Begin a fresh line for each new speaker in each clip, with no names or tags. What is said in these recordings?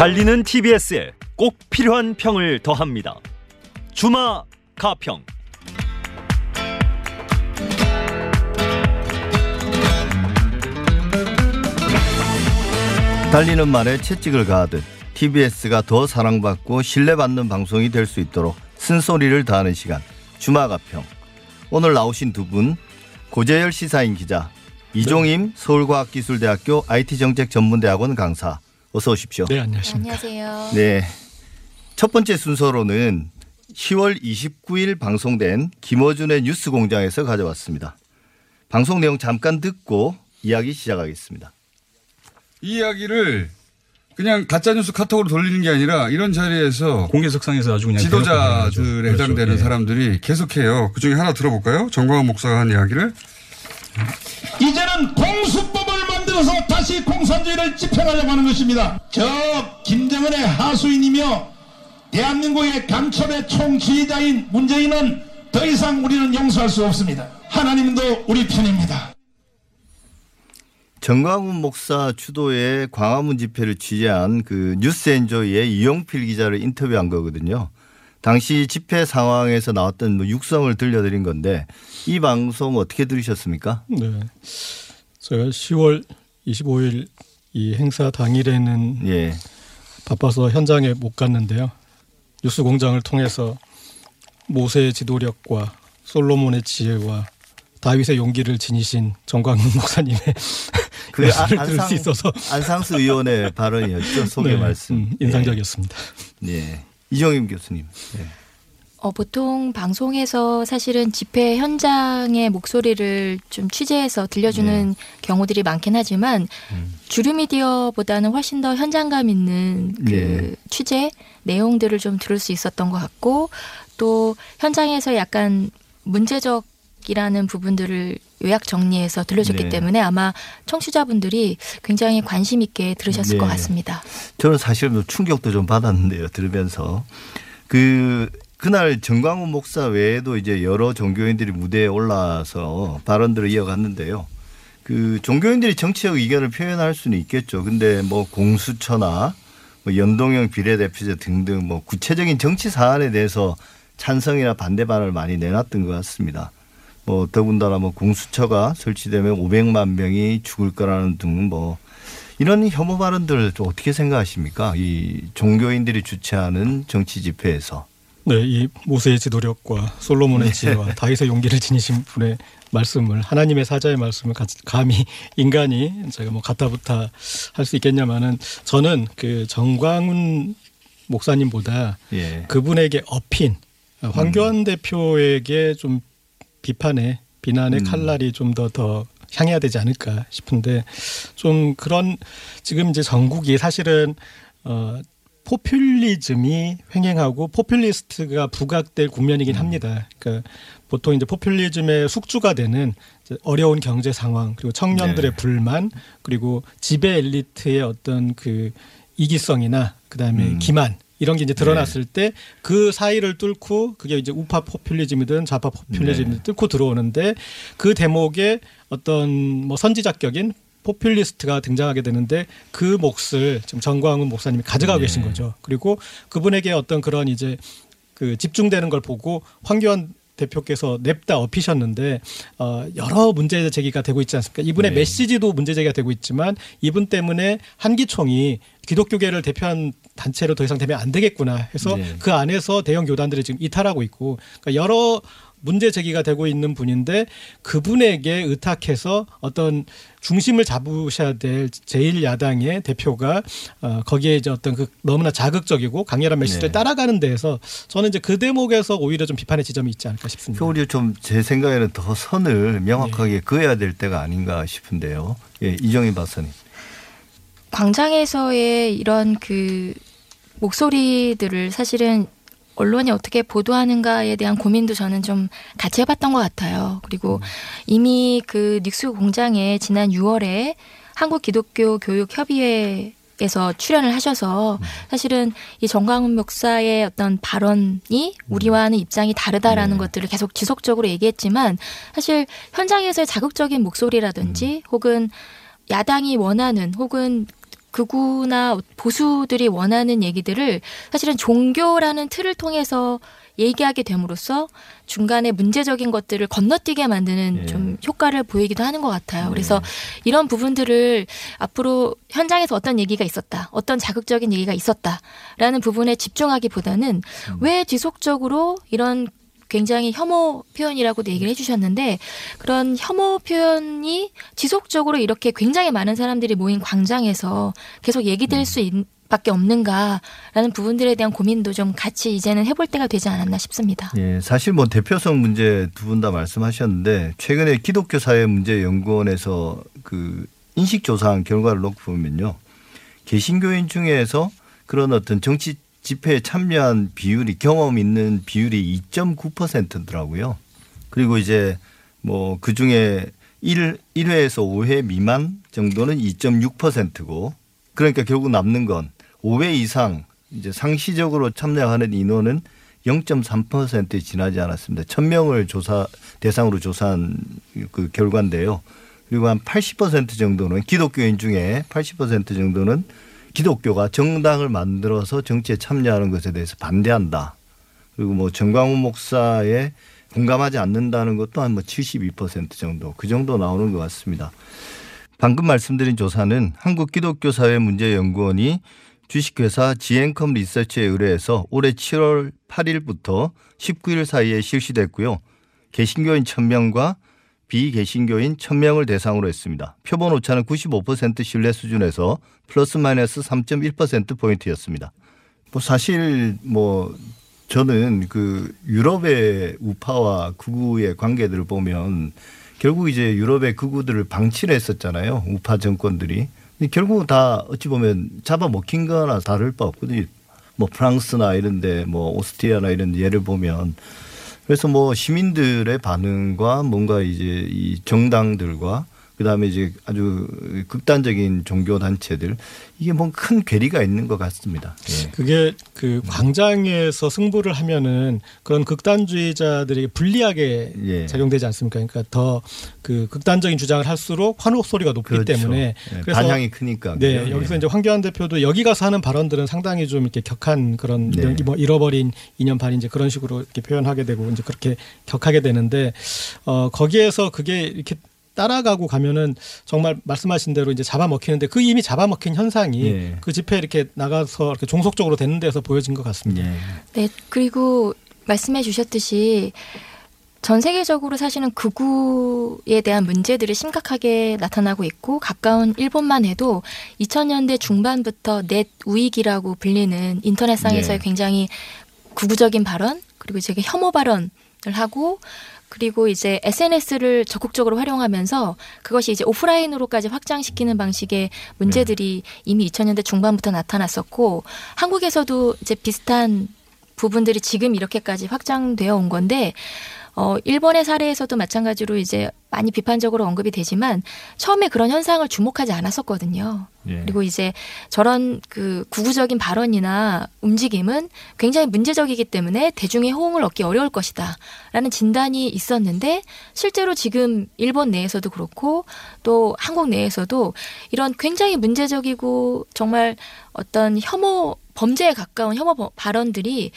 달리는 TBS에 꼭 필요한 평을 더합니다. 주마 가평.
달리는 말에 채찍을 가하듯 TBS가 더 사랑받고 신뢰받는 방송이 될 수 있도록 쓴소리를 다하는 시간 주마가평 오늘 나오신 두 분 고재열 시사인 기자 이종임 서울과학기술대학교 IT정책전문대학원 강사 어서 오십시오.
네, 안녕하십니까.
안녕하세요.
네. 첫 번째 순서로는 10월 29일 방송된 김어준의 뉴스 공장에서 가져왔습니다. 방송 내용 잠깐 듣고 이야기 시작하겠습니다.
이 이야기를 그냥 가짜뉴스 카톡으로 돌리는 게 아니라 이런 자리에서
공개석상에서 아주 그냥
지도자들에
그렇죠.
해당되는
예.
사람들이 계속해요. 그 중에 하나 들어볼까요? 정광훈 목사가 한 이야기를.
이제는 공수법을 만들어서 다시 공산주의를 집행하려고 하는 것입니다. 저 김정은의 하수인이며 대한민국의 간첩의 총지휘자인 문재인은 더 이상 우리는 용서할 수 없습니다. 하나님도 우리 편입니다.
정광훈 목사 주도의 광화문 집회를 취재한 그 뉴스엔조이의 이용필 기자를 인터뷰한 거거든요. 당시 집회 상황에서 나왔던 뭐 육성을 들려드린 건데 이 방송 어떻게 들으셨습니까?
네. 제가 10월 25일 이 행사 당일에는
예.
바빠서 현장에 못 갔는데요. 뉴스 공장을 통해서 모세의 지도력과 솔로몬의 지혜와 다윗의 용기를 지니신 정광훈 목사님의
그
말씀을
안-
들을 수
안상-
있어서
안상수 의원의 발언이었죠. 소개
네,
말씀.
음, 인상적이었습니다.
예. 이정임 교수님. 예.
어, 보통 방송에서 사실은 집회 현장의 목소리를 좀 취재해서 들려주는 경우들이 많긴 하지만 주류 미디어보다는 훨씬 더 현장감 있는 그
네.
취재 내용들을 좀 들을 수 있었던 것 같고 또 현장에서 약간 문제적 이라는 부분들을 요약 정리해서 들려줬기
네.
때문에 아마 청취자분들이 굉장히 관심 있게 들으셨을
네.
것 같습니다.
저는 사실 뭐 충격도 좀 받았는데요. 들으면서 그 그날 정광훈 목사 외에도 이제 여러 종교인들이 무대에 올라서 발언들을 이어갔는데요. 그 종교인들이 정치적 의견을 표현할 수는 있겠죠. 근데 뭐 공수처나 뭐 연동형 비례대표제 등등 뭐 구체적인 정치 사안에 대해서 찬성이나 반대 반을 많이 내놨던 것 같습니다. 뭐 더군다나 뭐 공수처가 설치되면 500만 명이 죽을 거라는 등 뭐 이런 혐오 발언들 좀 어떻게 생각하십니까? 이 종교인들이 주최하는 정치 집회에서.
네, 이 모세의 지도력과 솔로몬의 지혜와 다윗의 용기를 지니신 분의 말씀을 하나님의 사자의 말씀을 가- 감히 인간이 제가 뭐 가타부타 할수 있겠냐마는 저는 그 정광훈 목사님보다
예.
그분에게 업힌 황교안 대표에게 좀 비판의 비난의
음.
칼날이 좀 더 더 향해야 되지 않을까 싶은데 좀 그런 지금 이제 전국이 사실은 어 포퓰리즘이 횡행하고 포퓰리스트가 부각될 국면이긴 합니다. 그러니까 보통 이제 포퓰리즘의 숙주가 되는 어려운 경제 상황 그리고 청년들의
네.
불만 그리고 지배 엘리트의 어떤 그 이기성이나 그다음에
음.
기만 이런 게 이제 드러났을 때그 사이를 뚫고 그게 이제 우파 포퓰리즘이든 좌파 포퓰리즘이든
네.
뚫고 들어오는데 그 대목에 어떤 뭐 선지자격인 포퓰리스트가 등장하게 되는데 그 몫을 지금 정광훈 목사님이 가져가고
네.
계신 거죠. 그리고 그분에게 어떤 그런 이제 그 집중되는 걸 보고 황교안 대표께서 냅다 업히셨는데 어 여러 문제 제기가 되고 있지 않습니까? 이분의
네.
메시지도 문제 제기가 되고 있지만 이분 때문에 한기총이 기독교계를 대표한 단체로 더 이상 되면 안 되겠구나 해서
네.
그 안에서 대형 교단들이 지금 이탈하고 있고 그러니까 여러 문제 제기가 되고 있는 분인데 그분에게 의탁해서 어떤 중심을 잡으셔야 될 제1야당의 대표가 어, 거기에 이제 어떤 그 너무나 자극적이고 강렬한 메시지를
네.
따라가는 데에서 저는 이제 그 대목에서 오히려 좀 비판의 지점이 있지 않을까 싶습니다.
오히려 좀 제 생각에는 더 선을 명확하게
네.
그어야 될 때가 아닌가 싶은데요. 예, 이정희 박사님.
광장에서의 이런 그 목소리들을 사실은 언론이 어떻게 보도하는가에 대한 고민도 저는 좀 같이 해봤던 것 같아요. 그리고 이미 그 닉스 공장에 지난 6월에 한국 기독교 교육 협의회 에서 출연을 하셔서 사실은 이 정광훈 목사의 어떤 발언이 우리와는 입장이 다르다라는
네.
것들을 계속 지속적으로 얘기했지만 사실 현장에서의 자극적인 목소리라든지 혹은 야당이 원하는 혹은 극우나 보수들이 원하는 얘기들을 사실은 종교라는 틀을 통해서 얘기하게 됨으로써 중간에 문제적인 것들을 건너뛰게 만드는
예.
좀 효과를 보이기도 하는 것 같아요. 그래서 이런 부분들을 앞으로 현장에서 어떤 얘기가 있었다, 어떤 자극적인 얘기가 있었다라는 부분에 집중하기보다는 왜 지속적으로 이런 굉장히 혐오 표현이라고도 얘기를 해주셨는데 그런 혐오 표현이 지속적으로 이렇게 굉장히 많은 사람들이 모인 광장에서 계속 얘기될 수 있, 밖에 없는가라는 부분들에 대한 고민도 좀 같이 이제는 해볼 때가 되지 않았나 싶습니다.
예, 사실 뭐 대표성 문제 두 분 다 말씀하셨는데 최근에 기독교 사회 문제 연구원에서 그 인식 조사한 결과를 놓고 보면요. 개신교인 중에서 그런 어떤 정치 집회에 참여한 비율이 경험 있는 비율이 2.9%더라고요. 그리고 이제 뭐 그 중에 1, 1회에서 5회 미만 정도는 2.6%고 그러니까 결국 남는 건 5회 이상 이제 상시적으로 참여하는 인원은 0.3%에 지나지 않았습니다. 1000명을 조사 대상으로 조사한 그 결과인데요. 그리고 한 80% 정도는 기독교인 중에 80% 정도는 기독교가 정당을 만들어서 정치에 참여하는 것에 대해서 반대한다. 그리고 뭐 정광훈 목사에 공감하지 않는다는 것도 한 뭐 72% 정도 그 정도 나오는 것 같습니다. 방금 말씀드린 조사는 한국기독교사회문제연구원이 주식회사 지앤컴 리서치에 의뢰해서 올해 7월 8일부터 19일 사이에 실시됐고요. 개신교인 1000명과 비개신교인 1000명을 대상으로 했습니다. 표본 오차는 95% 신뢰 수준에서 플러스 마이너스 3.1% 포인트였습니다. 뭐 사실 뭐 저는 그 유럽의 우파와 극우의 관계들을 보면 결국 이제 유럽의 극우들을 방치를 했었잖아요. 우파 정권들이. 결국 다 어찌 보면 잡아먹힌 거나 다를 바 없거든요. 뭐 프랑스나 이런 데 뭐 오스트리아나 이런 예를 보면 그래서 뭐 시민들의 반응과 뭔가 이제 이 정당들과 그다음에 이제 아주 극단적인 종교 단체들 이게 뭔 큰 괴리가 있는 것 같습니다. 예.
그게 그 광장에서 승부를 하면은 그런 극단주의자들에게 불리하게
예.
작용되지 않습니까? 그러니까 더 그 극단적인 주장을 할수록 환호 소리가 높기
그렇죠.
때문에
예,
그래서
반향이 크니까.
네,
그죠?
여기서
예.
이제 황교안 대표도 여기 가서 하는 발언들은 상당히 좀 이렇게 격한 그런
네.
뭐 잃어버린 2년 반 이제 그런 식으로 이렇게 표현하게 되고 이제 그렇게 격하게 되는데 어 거기에서 그게 이렇게 따라가고 가면은 정말 말씀하신 대로 이제 잡아먹히는데 그 이미 잡아먹힌 현상이
예.
그 집회 이렇게 나가서 이렇게 종속적으로 되는 데서 보여진 것 같습니다.
예.
네, 그리고 말씀해 주셨듯이 전 세계적으로 사실은 극우에 대한 문제들이 심각하게 나타나고 있고 가까운 일본만 해도 2000년대 중반부터 넷 우익이라고 불리는 인터넷상에서의
네.
굉장히 극우적인 발언 그리고 이제 혐오 발언을 하고 그리고 이제 SNS를 적극적으로 활용하면서 그것이 이제 오프라인으로까지 확장시키는 방식의 문제들이 이미 2000년대 중반부터 나타났었고 한국에서도 이제 비슷한 부분들이 지금 이렇게까지 확장되어 온 건데 어 일본의 사례에서도 마찬가지로 이제 많이 비판적으로 언급이 되지만 처음에 그런 현상을 주목하지 않았었거든요.
예.
그리고 이제 저런 그 구구적인 발언이나 움직임은 굉장히 문제적이기 때문에 대중의 호응을 얻기 어려울 것이다 라는 진단이 있었는데 실제로 지금 일본 내에서도 그렇고 또 한국 내에서도 이런 굉장히 문제적이고 정말 어떤 혐오 범죄에 가까운 혐오 버- 발언들이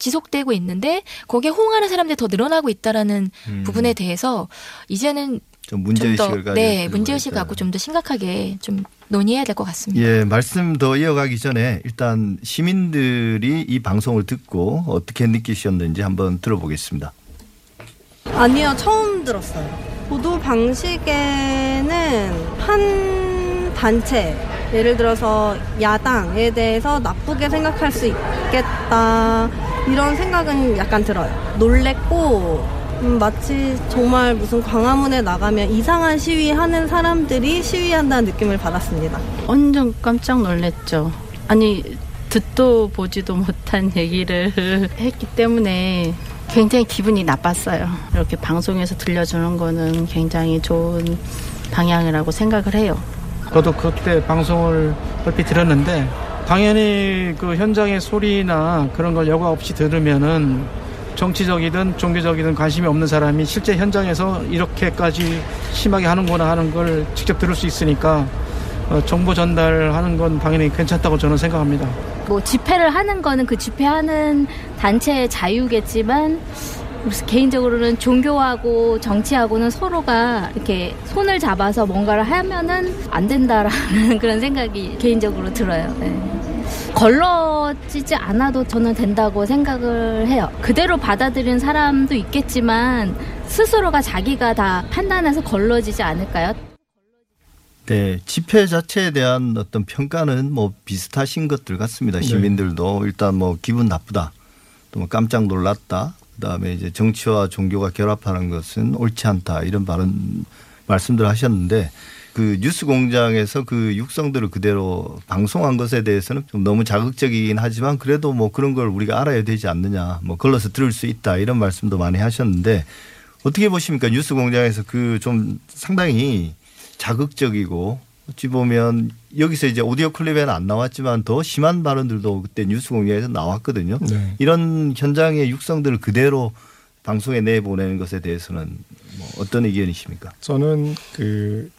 지속되고 있는데 거기에 호응하는 사람들이 더 늘어나고 있다라는
음.
부분에 대해서 이제는
좀 문제의식을
좀더
가지고
네 문제의식. 갖고 좀 더 심각하게 좀 논의해야 될 것 같습니다.
예, 말씀 더 이어가기 전에 일단 시민들이 이 방송을 듣고 어떻게 느끼셨는지 한번 들어보겠습니다.
아니요, 처음 들었어요. 보도 방식에는 한 단체, 예를 들어서 야당에 대해서 나쁘게 생각할 수 있겠다, 이런 생각은 약간 들어요. 놀랬고, 음, 마치 정말 무슨 광화문에 나가면 이상한 시위하는 사람들이 시위한다는 느낌을 받았습니다.
완전 깜짝 놀랐죠. 아니 듣도 보지도 못한 얘기를 했기 때문에 굉장히 기분이 나빴어요. 이렇게 방송에서 들려주는 거는 굉장히 좋은 방향이라고 생각을 해요.
저도 그때 방송을 얼핏 들었는데 당연히 그 현장의 소리나 그런 걸 여과 없이 들으면은 정치적이든 종교적이든 관심이 없는 사람이 실제 현장에서 이렇게까지 심하게 하는구나 하는 걸 직접 들을 수 있으니까 어, 정보 전달하는 건 당연히 괜찮다고 저는 생각합니다.
뭐 집회를 하는 거는 그 집회하는 단체의 자유겠지만 그래서 개인적으로는 종교하고 정치하고는 서로가 이렇게 손을 잡아서 뭔가를 하면은 안 된다라는 그런 생각이 개인적으로 들어요. 네. 걸러지지 않아도 저는 된다고 생각을 해요. 그대로 받아들인 사람도 있겠지만 스스로가 자기가 다 판단해서 걸러지지 않을까요?
네, 집회 자체에 대한 어떤 평가는 뭐 비슷하신 것들 같습니다. 시민들도 일단 뭐 기분 나쁘다, 또 뭐 깜짝 놀랐다, 그다음에 이제 정치와 종교가 결합하는 것은 옳지 않다 이런 발언 말씀들 하셨는데 그 뉴스 공장에서 그 육성들을 그대로 방송한 것에 대해서는 좀 너무 자극적이긴 하지만 그래도 뭐 그런 걸 우리가 알아야 되지 않느냐 뭐 걸러서 들을 수 있다 이런 말씀도 많이 하셨는데 어떻게 보십니까? 뉴스 공장에서 그 좀 상당히 자극적이고 어찌 보면 여기서 이제 오디오 클립에는 안 나왔지만 더 심한 발언들도 그때 뉴스 공장에서 나왔거든요.
네.
이런 현장의 육성들을 그대로 방송에 내보내는 것에 대해서는 뭐 어떤 의견이십니까?
저는 그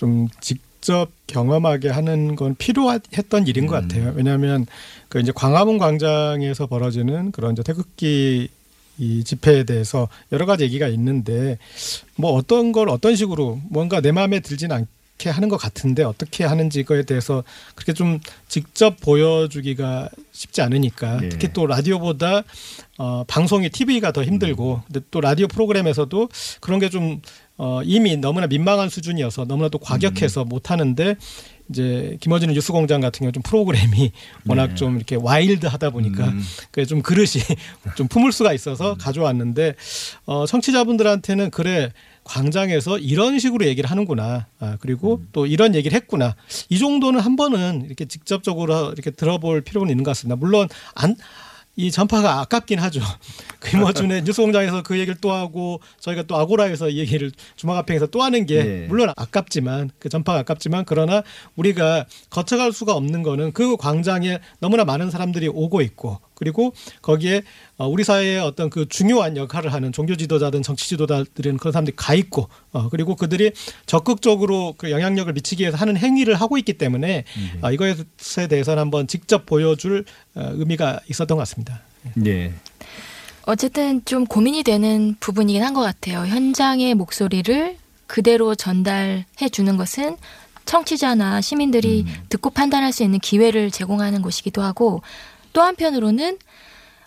좀 직접 경험하게 하는 건 필요했던 일인 것 같아요. 왜냐하면 그 이제 광화문 광장에서 벌어지는 그런 이제 태극기 이 집회에 대해서 여러 가지 얘기가 있는데 뭐 어떤 걸 어떤 식으로 뭔가 내 마음에 들진 않 게 하는 것 같은데 어떻게 하는지 그거에 대해서 그렇게 좀 직접 보여주기가 쉽지 않으니까
예.
특히 또 라디오보다 어, 방송이 TV가 더 힘들고 근데 또 라디오 프로그램에서도 그런 게좀 어, 이미 너무나 민망한 수준이어서 너무나 또 과격해서 못 하는데 이제 김어준의 뉴스공장 같은 경우 좀 프로그램이 워낙
네.
좀 이렇게 와일드하다 보니까
음.
그게 좀 그릇이 좀 품을 수가 있어서 가져왔는데 어, 청취자분들한테는 그래 광장에서 이런 식으로 얘기를 하는구나. 아, 그리고 또 이런 얘기를 했구나. 이 정도는 한 번은 이렇게 직접적으로 이렇게 들어볼 필요는 있는 것 같습니다. 물론 안, 이 전파가 아깝긴 하죠. 김어준의 뉴스공장에서 그 얘기를 또 하고 저희가 또 아고라에서 이 얘기를 주막합평에서 또 하는 게
네.
물론 아깝지만 그 전파가 아깝지만 그러나 우리가 거쳐갈 수가 없는 거는 그 광장에 너무나 많은 사람들이 오고 있고 그리고 거기에 어, 우리 사회의 어떤 그 중요한 역할을 하는 종교 지도자든 정치 지도자들은 그런 사람들이 가 있고 어, 그리고 그들이 적극적으로 그 영향력을 미치기 위해서 하는 행위를 하고 있기 때문에 어, 이것에 대해서는 한번 직접 보여줄 어, 의미가 있었던 것 같습니다.
네.
어쨌든 좀 고민이 되는 부분이긴 한 것 같아요. 현장의 목소리를 그대로 전달해 주는 것은 청취자나 시민들이 듣고 판단할 수 있는 기회를 제공하는 것이기도 하고 또 한편으로는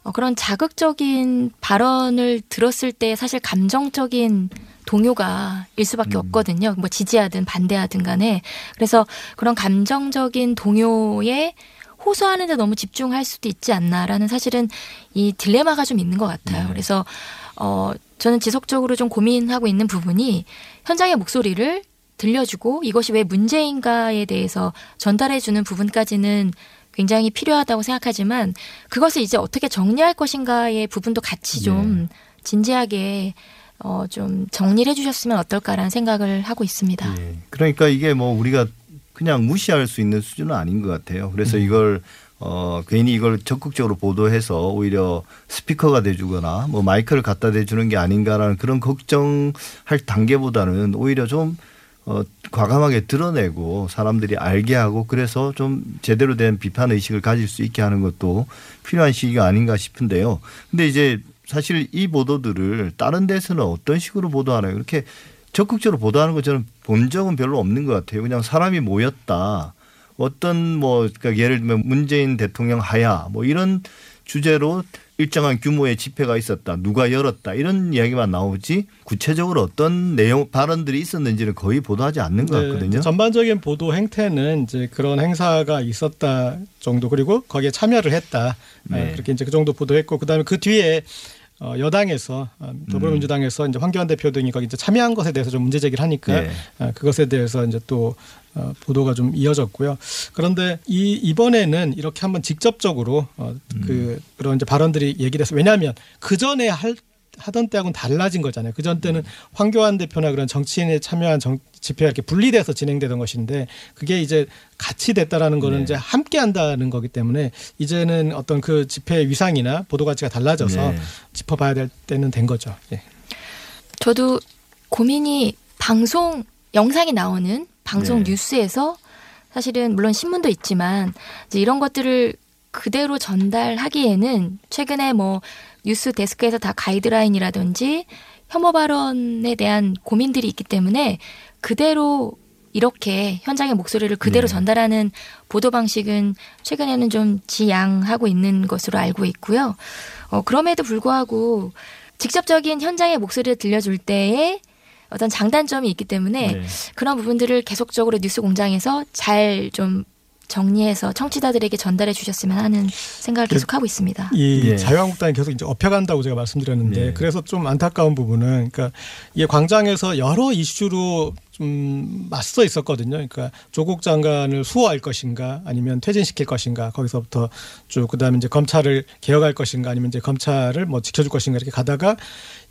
어, 그런 자극적인 발언을 들었을 때 사실 감정적인 동요가 일 수밖에 없거든요. 뭐 지지하든 반대하든 간에. 그래서 그런 감정적인 동요에 호소하는데 너무 집중할 수도 있지 않나라는 사실은 이 딜레마가 좀 있는 것 같아요. 그래서 어 저는 지속적으로 좀 고민하고 있는 부분이 현장의 목소리를 들려주고 이것이 왜 문제인가에 대해서 전달해주는 부분까지는 굉장히 필요하다고 생각하지만 그것을 이제 어떻게 정리할 것인가의 부분도 같이 좀 진지하게 어, 좀 정리를 해주셨으면 어떨까라는 생각을 하고 있습니다.
예. 그러니까 이게 뭐 우리가 그냥 무시할 수 있는 수준은 아닌 것 같아요. 그래서 이걸 어 괜히 이걸 적극적으로 보도해서 오히려 스피커가 돼주거나 뭐 마이크를 갖다 대주는 게 아닌가라는 그런 걱정할 단계보다는 오히려 좀 어, 과감하게 드러내고 사람들이 알게 하고 그래서 좀 제대로 된 비판 의식을 가질 수 있게 하는 것도 필요한 시기가 아닌가 싶은데요. 근데 이제 사실 이 보도들을 다른 데서는 어떤 식으로 보도하나요? 이렇게 적극적으로 보도하는 거 저는 본 적은 별로 없는 것 같아요. 그냥 사람이 모였다. 어떤 뭐 그러니까 예를 들면 문재인 대통령 하야 뭐 이런 주제로 일정한 규모의 집회가 있었다. 누가 열었다. 이런 이야기만 나오지 구체적으로 어떤 내용 발언들이 있었는지는 거의 보도하지 않는 것
네,
같거든요.
전반적인 보도 행태는 이제 그런 행사가 있었다 정도 그리고 거기에 참여를 했다 아,
네.
그렇게 이제 그 정도 보도했고 그다음에 그 뒤에 어, 여당에서 어, 더불어민주당에서 이제 황교안 대표 등이 거기 이제 참여한 것에 대해서 좀 문제 제기를 하니까
네.
아, 그것에 대해서 이제 또 어, 보도가 좀 이어졌고요. 그런데 이 이번에는 이렇게 한번 직접적으로 어, 그 그런 이제 발언들이 얘기를 해서 왜냐하면 그 전에 할 하던 때하고는 달라진 거잖아요. 그 전 때는 황교안 대표나 그런 정치인에 참여한 정, 집회가 이렇게 분리돼서 진행되던 것인데 그게 이제 같이 됐다라는 거는
네.
이제 함께 한다는 거기 때문에 이제는 어떤 그 집회 위상이나 보도 가치가 달라져서
네.
짚어봐야 될 때는 된 거죠. 예.
저도 고민이 방송 영상이 나오는 방송
네.
뉴스에서 사실은 물론 신문도 있지만 이제 이런 것들을 그대로 전달하기에는 최근에 뭐 뉴스 데스크에서 다 가이드라인이라든지 혐오 발언에 대한 고민들이 있기 때문에 그대로 이렇게 현장의 목소리를 그대로
네.
전달하는 보도 방식은 최근에는 좀 지양하고 있는 것으로 알고 있고요. 어, 그럼에도 불구하고 직접적인 현장의 목소리를 들려줄 때에 어떤 장단점이 있기 때문에
네.
그런 부분들을 계속적으로 뉴스 공장에서 잘 좀 정리해서 청취자들에게 전달해 주셨으면 하는 생각을 계속 하고 있습니다.
이
예.
자유한국당이 계속 이제 업혀간다고 제가 말씀드렸는데
네.
그래서 좀 안타까운 부분은 그러니까 이게 광장에서 여러 이슈로 좀 맞서 있었거든요. 그러니까 조국 장관을 수호할 것인가 아니면 퇴진시킬 것인가 거기서부터 쭉 그다음에 이제 검찰을 개혁할 것인가 아니면 이제 검찰을 뭐 지켜줄 것인가 이렇게 가다가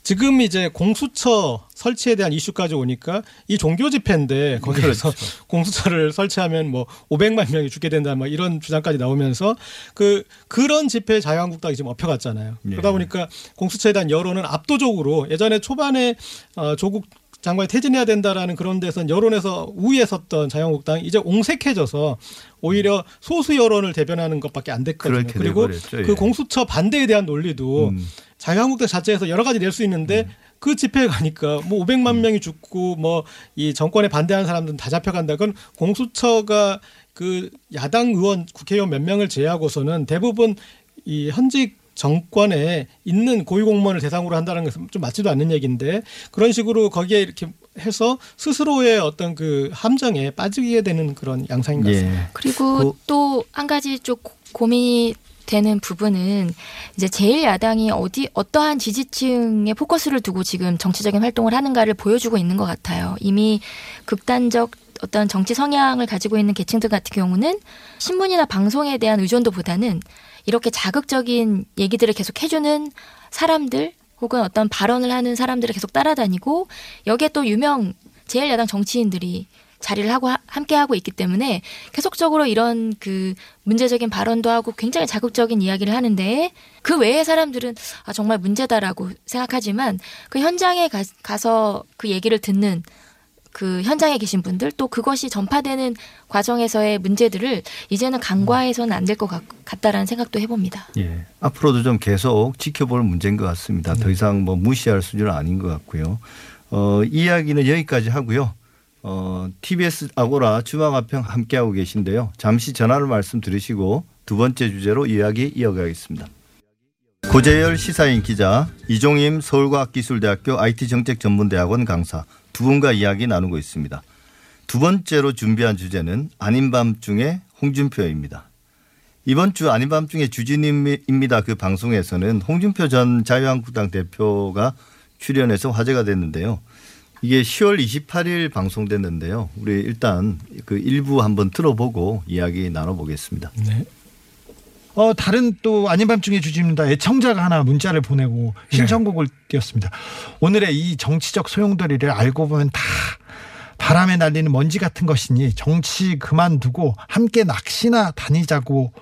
지금 이제 공수처 설치에 대한 이슈까지 오니까 이 종교 집회인데 거기에서 공수처를 설치하면 뭐 500만 명이 죽게 된다 뭐 이런 주장까지 나오면서 그 그런 집회에 자유한국당이 지금 업혀갔잖아요.
네.
그러다 보니까 공수처에 대한 여론은 압도적으로 예전에 초반에 어, 조국 장관이 퇴진해야 된다라는 그런 데선 여론에서 우위에 섰던 자유한국당이 이제 옹색해져서 오히려 소수 여론을 대변하는 것밖에 안 됐거든요. 그리고
돼버렸죠.
그
예.
공수처 반대에 대한 논리도
음.
자유한국당 자체에서 여러 가지 낼 수 있는데 그 집회에 가니까 뭐 500만 명이 죽고 뭐 이 정권에 반대하는 사람들은 다 잡혀간다. 그건 공수처가 그 야당 의원 국회의원 몇 명을 제외하고서는 대부분 이 현직 정권에 있는 고위공무원을 대상으로 한다는 것은 좀 맞지도 않는 얘기인데 그런 식으로 거기에 이렇게 해서 스스로의 어떤 그 함정에 빠지게 되는 그런 양상인 것 같습니다.
예.
그리고
그-
또한 가지 좀 고- 고민이 되는 부분은 이제 제일 야당이 어디 어떠한 지지층에 포커스를 두고 지금 정치적인 활동을 하는가를 보여주고 있는 것 같아요. 이미 극단적 어떤 정치 성향을 가지고 있는 계층들 같은 경우는 신문이나 방송에 대한 의존도보다는 이렇게 자극적인 얘기들을 계속 해주는 사람들 혹은 어떤 발언을 하는 사람들을 계속 따라다니고 여기에 또 유명 제일 야당 정치인들이 자리를 하고 하- 함께 하고 있기 때문에 계속적으로 이런 그 문제적인 발언도 하고 굉장히 자극적인 이야기를 하는데 그 외의 사람들은 아 정말 문제다라고 생각하지만 그 현장에 가, 가서 그 얘기를 듣는 그 현장에 계신 분들 또 그것이 전파되는 과정에서의 문제들을 이제는 간과해서는 안 될 것 같다라는 생각도 해봅니다.
예. 앞으로도 좀 계속 지켜볼 문제인 것 같습니다. 더 이상 뭐 무시할 수준은 아닌 것 같고요. 어, 이야기는 여기까지 하고요. 어, TBS 아고라 주마가평 함께하고 계신데요. 잠시 전화를 말씀 들으시고 두 번째 주제로 이야기 이어가겠습니다. 고재열 시사인 기자, 이종임 서울과학기술대학교 IT정책전문대학원 강사 두 분과 이야기 나누고 있습니다. 두 번째로 준비한 주제는 아닌 밤중에 홍준표입니다. 이번 주 아닌 밤중에 주진입니다. 그 방송에서는 홍준표 전 자유한국당 대표가 출연해서 화제가 됐는데요. 이게 10월 28일 방송됐는데요. 우리 일단 그 일부 한번 들어보고 이야기 나눠보겠습니다.
네.
어, 다른 또 아닌 밤중에 주집니다. 애청자가 하나 문자를 보내고 신청곡을 띄웠습니다. 오늘의 이 정치적 소용돌이를 알고 보면 다 바람에 날리는 먼지 같은 것이니 정치 그만두고 함께 낚시나 다니자고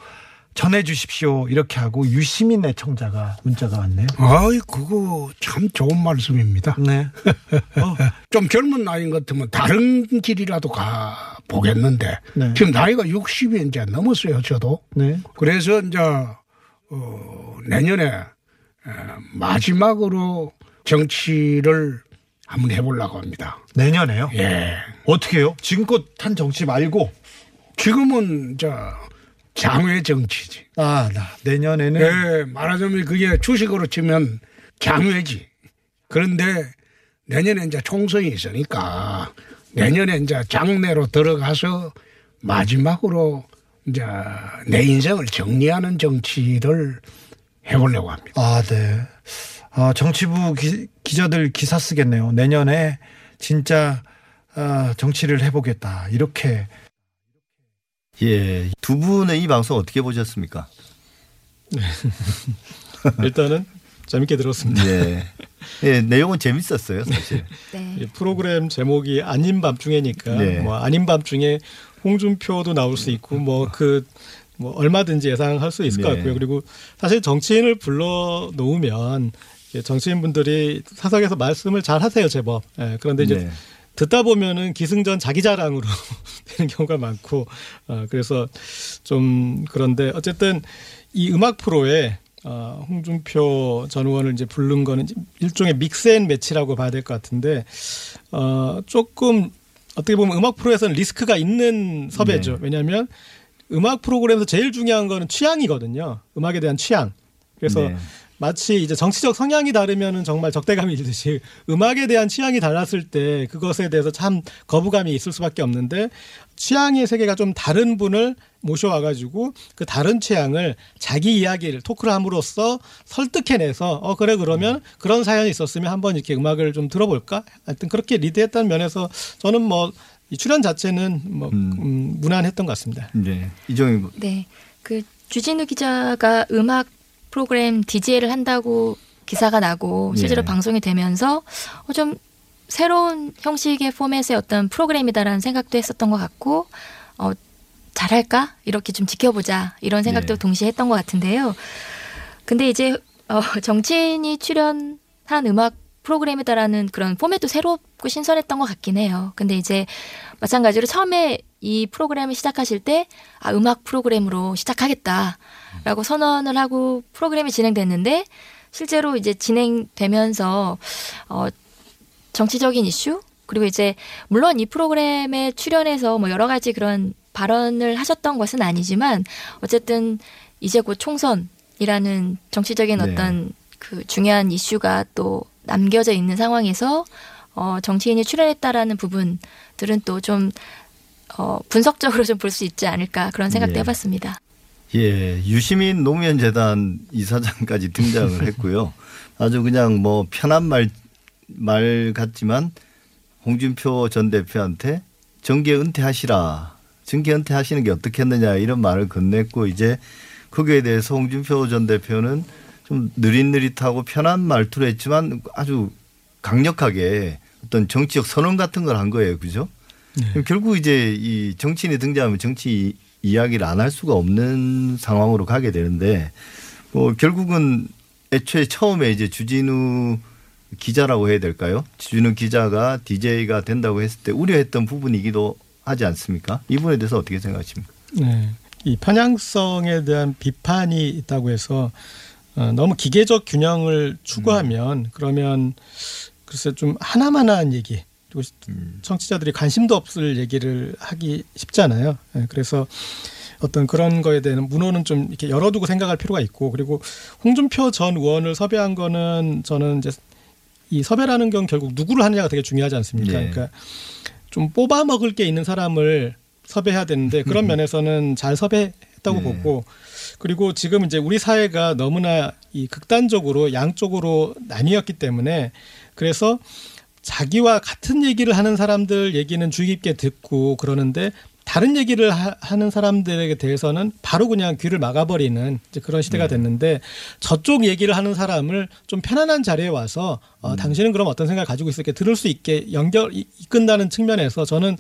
전해 주십시오. 이렇게 하고 유시민 애청자가 문자가 왔네요.
아이 그거 참 좋은 말씀입니다.
네.
어, 좀 젊은 나이인 것 같으면 다른 길이라도 가 보겠는데
네.
지금 나이가 60이 이제 넘었어요 저도.
네.
그래서 이제 어, 내년에 에, 마지막으로 정치를 한번 해보려고 합니다.
내년에요?
예.
어떻게요? 지금껏 한 정치 말고
지금은 이제 장외 정치지.
아, 나 내년에는
예, 말하자면 그게 주식으로 치면 장외지. 그런데 내년에 이제 총선이 있으니까 내년에 이제 장내로 들어가서 마지막으로 이제 내 인생을 정리하는 정치를 해보려고 합니다.
아, 네. 아, 정치부 기, 기자들 기사 쓰겠네요. 내년에 진짜 아, 정치를 해보겠다. 이렇게
예. 두 분의 이 방송 어떻게 보셨습니까?
일단은 재밌게 들었습니다.
예. 예, 내용은 재밌었어요, 사실.
네.
이 프로그램 제목이 아닌 밤중에니까
네.
뭐 아닌 밤중에 홍준표도 나올 수 있고 뭐그 뭐 얼마든지 예상할 수 있을 것
네.
같고요. 그리고 사실 정치인을 불러 놓으면 정치인 분들이 사석에서 말씀을 잘 하세요, 제법. 예, 그런데 이제
네.
듣다 보면은 기승전 자기 자랑으로 되는 경우가 많고 어, 그래서 좀 그런데 어쨌든 이 음악 프로에 어, 홍준표 전 의원을 이제 부른 거는 일종의 믹스앤 매치라고 봐야 될 것 같은데 어, 조금 어떻게 보면 음악 프로에서는 리스크가 있는 섭외죠.
네.
왜냐하면 음악 프로그램에서 제일 중요한 거는 취향이거든요. 음악에 대한 취향. 그래서
네.
마치 이제 정치적 성향이 다르면은 정말 적대감이 일듯이 음악에 대한 취향이 달랐을 때 그것에 대해서 참 거부감이 있을 수밖에 없는데 취향의 세계가 좀 다른 분을 모셔와가지고 그 다른 취향을 자기 이야기를 토크를 함으로써 설득해내서 어 그래 그러면 그런 사연이 있었으면 한번 이렇게 음악을 좀 들어볼까 하여튼 그렇게 리드했다는 면에서 저는 뭐 이 출연 자체는 뭐 음, 무난했던 것 같습니다.
네. 이종희
네. 그 주진우 기자가 음악 프로그램 DJ를 한다고 기사가 나고 실제로
네.
방송이 되면서 어, 좀 새로운 형식의 포맷의 어떤 프로그램이다라는 생각도 했었던 것 같고 어, 잘할까 이렇게 좀 지켜보자 이런 생각도
네.
동시에 했던 것 같은데요. 근데 이제 어, 정치인이 출연한 음악 프로그램이다라는 그런 포맷도 새롭고 신선했던 것 같긴 해요. 근데 이제 마찬가지로 처음에 이 프로그램을 시작하실 때 아, 음악 프로그램으로 시작하겠다 라고 선언을 하고 프로그램이 진행됐는데 실제로 이제 진행되면서 어, 정치적인 이슈 그리고 이제 물론 이 프로그램에 출연해서 뭐 여러 가지 그런 발언을 하셨던 것은 아니지만 어쨌든 이제 곧 총선이라는 정치적인
네.
어떤 그 중요한 이슈가 또 남겨져 있는 상황에서 어 정치인이 출연했다라는 부분들은 또좀 어 분석적으로 좀 볼 수 있지 않을까 그런 생각도
예.
해봤습니다.
예, 유시민 노무현 재단 이사장까지 등장을 했고요. 아주 그냥 뭐 편한 말, 말 같지만 홍준표 전 대표한테 정계 은퇴하시라. 정계 은퇴하시는 게 어떻겠느냐 이런 말을 건넸고 이제 거기에 대해서 홍준표 전 대표는 좀 느릿느릿하고 편한 말투를 했지만 아주 강력하게 어떤 정치적 선언 같은 걸 한 거예요. 그죠? 결국 이제 이 정치인이 등장하면 정치 이야기를 안 할 수가 없는 상황으로 가게 되는데 뭐 결국은 애초에 처음에 이제 주진우 기자라고 해야 될까요? 주진우 기자가 DJ가 된다고 했을 때 우려했던 부분이기도 하지 않습니까? 이 부분에 대해서 어떻게 생각하십니까?
네. 이 편향성에 대한 비판이 있다고 해서 어, 너무 기계적 균형을 추구하면 그러면 글쎄 좀 하나만한 얘기 그리고 청취자들이 관심도 없을 얘기를 하기 쉽잖아요. 예, 그래서 어떤 그런 거에 대한 문호는 좀 이렇게 열어두고 생각할 필요가 있고 그리고 홍준표 전 의원을 섭외한 거는 저는 이제 이 섭외라는 경 결국 누구를 하느냐가 되게 중요하지 않습니까?
네.
그러니까 좀 뽑아 먹을 게 있는 사람을 섭외해야 되는데 그런 면에서는 잘 섭외했다고
네.
보고 그리고 지금 이제 우리 사회가 너무나 이 극단적으로 양쪽으로 나뉘었기 때문에 그래서 자기와 같은 얘기를 하는 사람들 얘기는 주의 깊게 듣고 그러는데 다른 얘기를 하, 는 사람들에 대해서는 바로 그냥 귀를 막아버리는 이제 그런 시대가 됐는데 저쪽 얘기를 하는 사람을 좀 편안한 자리에 와서 어, 당신은 그럼 어떤 생각을 가지고 있을게 들을 수 있게 연결 이- 이끈다는 측면에서 저는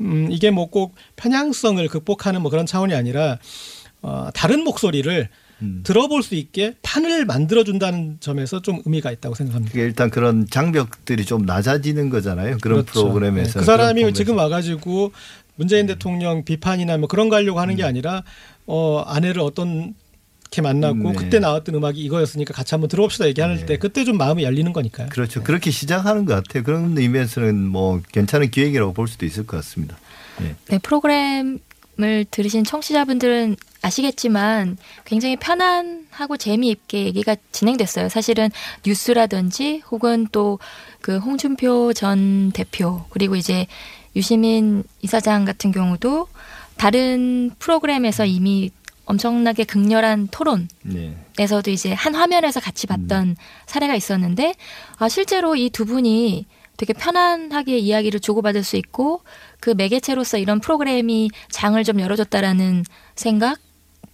음, 이게 뭐 꼭 편향성을 극복하는 뭐 그런 차원이 아니라 어, 다른 목소리를 들어볼 수 있게 판을 만들어준다는 점에서 좀 의미가 있다고 생각합니다.
그게 일단 그런 장벽들이 좀 낮아지는 거잖아요. 그런
그렇죠.
프로그램에서.
네, 그 사람이 지금 와가지고 문재인 대통령 비판이나 뭐 그런 거 하려고 하는 게 아니라 어 아내를 어떤 게 만났고
네.
그때 나왔던 음악이 이거였으니까 같이 한번 들어봅시다 얘기하는 때 그때 좀 마음이 열리는 거니까요.
그렇죠. 그렇게 시작하는 것 같아요. 그런 의미에서는 뭐 괜찮은 기획이라고 볼 수도 있을 것 같습니다. 예.
네, 프로그램 을 들으신 청취자분들은 아시겠지만 굉장히 편안하고 재미있게 얘기가 진행됐어요. 사실은 뉴스라든지 혹은 또 그 홍준표 전 대표 그리고 이제 유시민 이사장 같은 경우도 다른 프로그램에서 이미 엄청나게 극렬한 토론
네.
에서도 이제 한 화면에서 같이 봤던 사례가 있었는데 아 실제로 이 두 분이 되게 편안하게 이야기를 주고받을 수 있고 그 매개체로서 이런 프로그램이 장을 좀 열어줬다라는 생각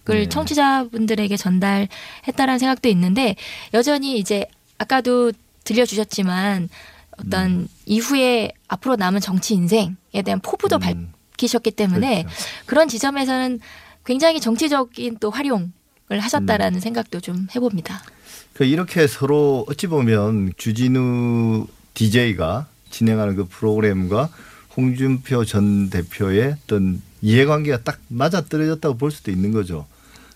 을
네.
청취자분들에게 전달했다라는 생각도 있는데 여전히 이제 아까도 들려주셨지만 어떤 이후에 앞으로 남은 정치 인생에 대한 포부도 밝히셨기 때문에 그런 지점에서는 굉장히 정치적인 또 활용을 하셨다라는 생각도 좀 해봅니다.
그 이렇게 서로 어찌 보면 주진우 DJ가 진행하는 그 프로그램과 홍준표 전 대표의 어떤 이해관계가 딱 맞아 떨어졌다고 볼 수도 있는 거죠.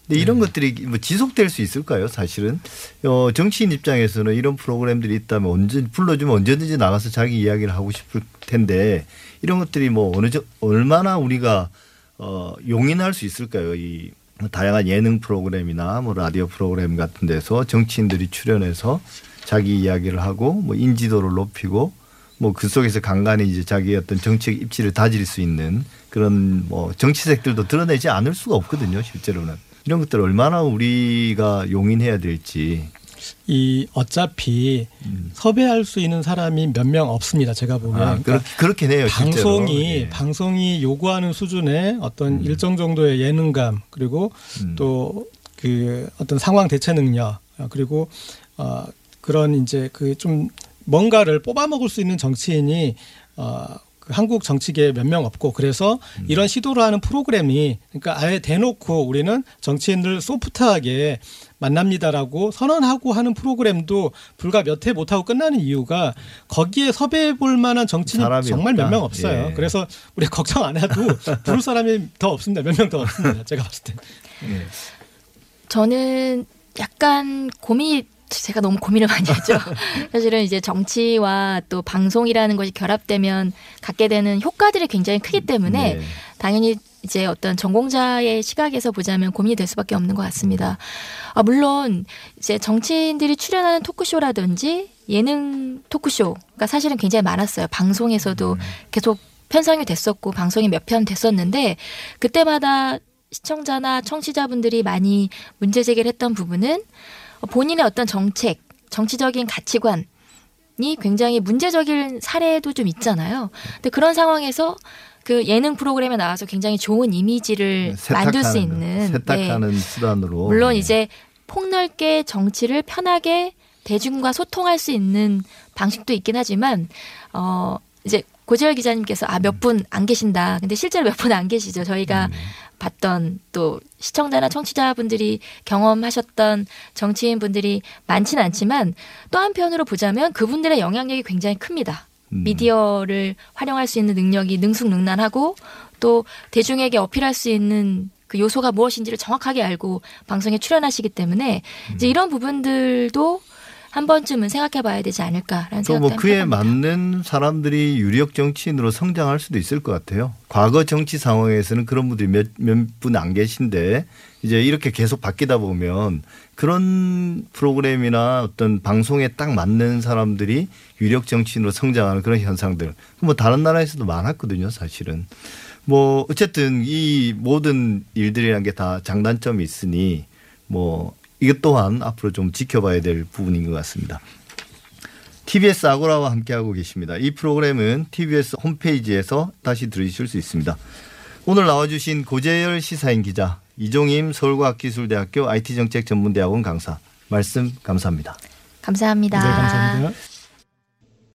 근데 이런 것들이 뭐 지속될 수 있을까요? 사실은 어, 정치인 입장에서는 이런 프로그램들이 있다면 언제 불러주면 언제든지 나가서 자기 이야기를 하고 싶을 텐데 이런 것들이 뭐 어느 정 얼마나 우리가 어, 용인할 수 있을까요? 이 다양한 예능 프로그램이나 뭐 라디오 프로그램 같은 데서 정치인들이 출연해서 자기 이야기를 하고 뭐 인지도를 높이고 뭐 그 속에서 간간히 이제 자기 어떤 정책 입지를 다질 수 있는 그런 뭐 정치색들도 드러내지 않을 수가 없거든요. 실제로는 이런 것들 얼마나 우리가 용인해야 될지
이 어차피 섭외할 수 있는 사람이 몇 명 없습니다. 제가 보면
아, 그렇, 그렇긴 해요. 실제로.
방송이
예.
방송이 요구하는 수준의 어떤 일정 정도의 예능감 그리고
음.
또그 어떤 상황 대처 능력 어, 그리고 어 그런 이제 그 좀 뭔가를 뽑아 먹을 수 있는 정치인이 어. 그 한국 정치계에 몇 명 없고 그래서
음.
이런 시도를 하는 프로그램이 그러니까 아예 대놓고 우리는 정치인들 소프트하게 만납니다라고 선언하고 하는 프로그램도 불과 몇회 못하고 끝나는 이유가 거기에 섭외해 볼 만한
사람이
정말. 몇 명 없어요.
예.
그래서 우리 걱정 안 해도 부를 사람이 더 없습니다. 몇 명 더 없습니다. 제가 봤을 때.
저는 약간 고민이 제가 너무 고민을 많이 하죠. 사실은 이제 정치와 또 방송이라는 것이 결합되면 갖게 되는 효과들이 굉장히 크기 때문에
네.
당연히 이제 어떤 전공자의 시각에서 보자면 고민이 될 수밖에 없는 것 같습니다. 아, 물론 이제 정치인들이 출연하는 토크쇼라든지 예능 토크쇼가 사실은 굉장히 많았어요. 방송에서도 계속 편성이 됐었고 방송이 몇 편 됐었는데 그때마다 시청자나 청취자분들이 많이 문제 제기를 했던 부분은 본인의 어떤 정책, 정치적인 가치관 이 굉장히 문제적인 사례도 좀 있잖아요. 근데 그런 상황에서 그 예능 프로그램에 나와서 굉장히 좋은 이미지를 만들 수
세탁하는,
있는
세탁하는
네.
수단으로
물론
네.
이제 폭넓게 정치를 편하게 대중과 소통할 수 있는 방식도 있긴 하지만 어 이제 고재열 기자님께서 아 몇 분 안 계신다. 근데 실제로 몇 분 안 계시죠. 저희가 봤던 또 시청자나 청취자분들이 경험하셨던 정치인분들이 많지는 않지만 또 한편으로 보자면 그분들의 영향력이 굉장히 큽니다.
음.
미디어를 활용할 수 있는 능력이 능숙능란하고 또 대중에게 어필할 수 있는 그 요소가 무엇인지를 정확하게 알고 방송에 출연하시기 때문에 이제
음.
이런 부분들도 한 번쯤은 생각해 봐야 되지 않을까라는
또
생각도
뭐 그에
해봅니다.
맞는 사람들이 유력 정치인으로 성장할 수도 있을 것 같아요. 과거 정치 상황에서는 그런 분들이 몇몇분 안 계신데 이제 이렇게 계속 바뀌다 보면 그런 프로그램이나 어떤 방송에 딱 맞는 사람들이 유력 정치인으로 성장하는 그런 현상들. 뭐 다른 나라에서도 많았거든요, 사실은. 뭐 어쨌든 이 모든 일들이라는 게다 장단점이 있으니 뭐 이것 또한 앞으로 좀 지켜봐야 될 부분인 것 같습니다. TBS 아고라와 함께하고 계십니다. 이 프로그램은 TBS 홈페이지에서 다시 들으실 수 있습니다. 오늘 나와주신 고재열 시사인 기자, 이종임 서울과학기술대학교 IT정책전문대학원 강사 말씀 감사합니다.
감사합니다.
네, 감사합니다.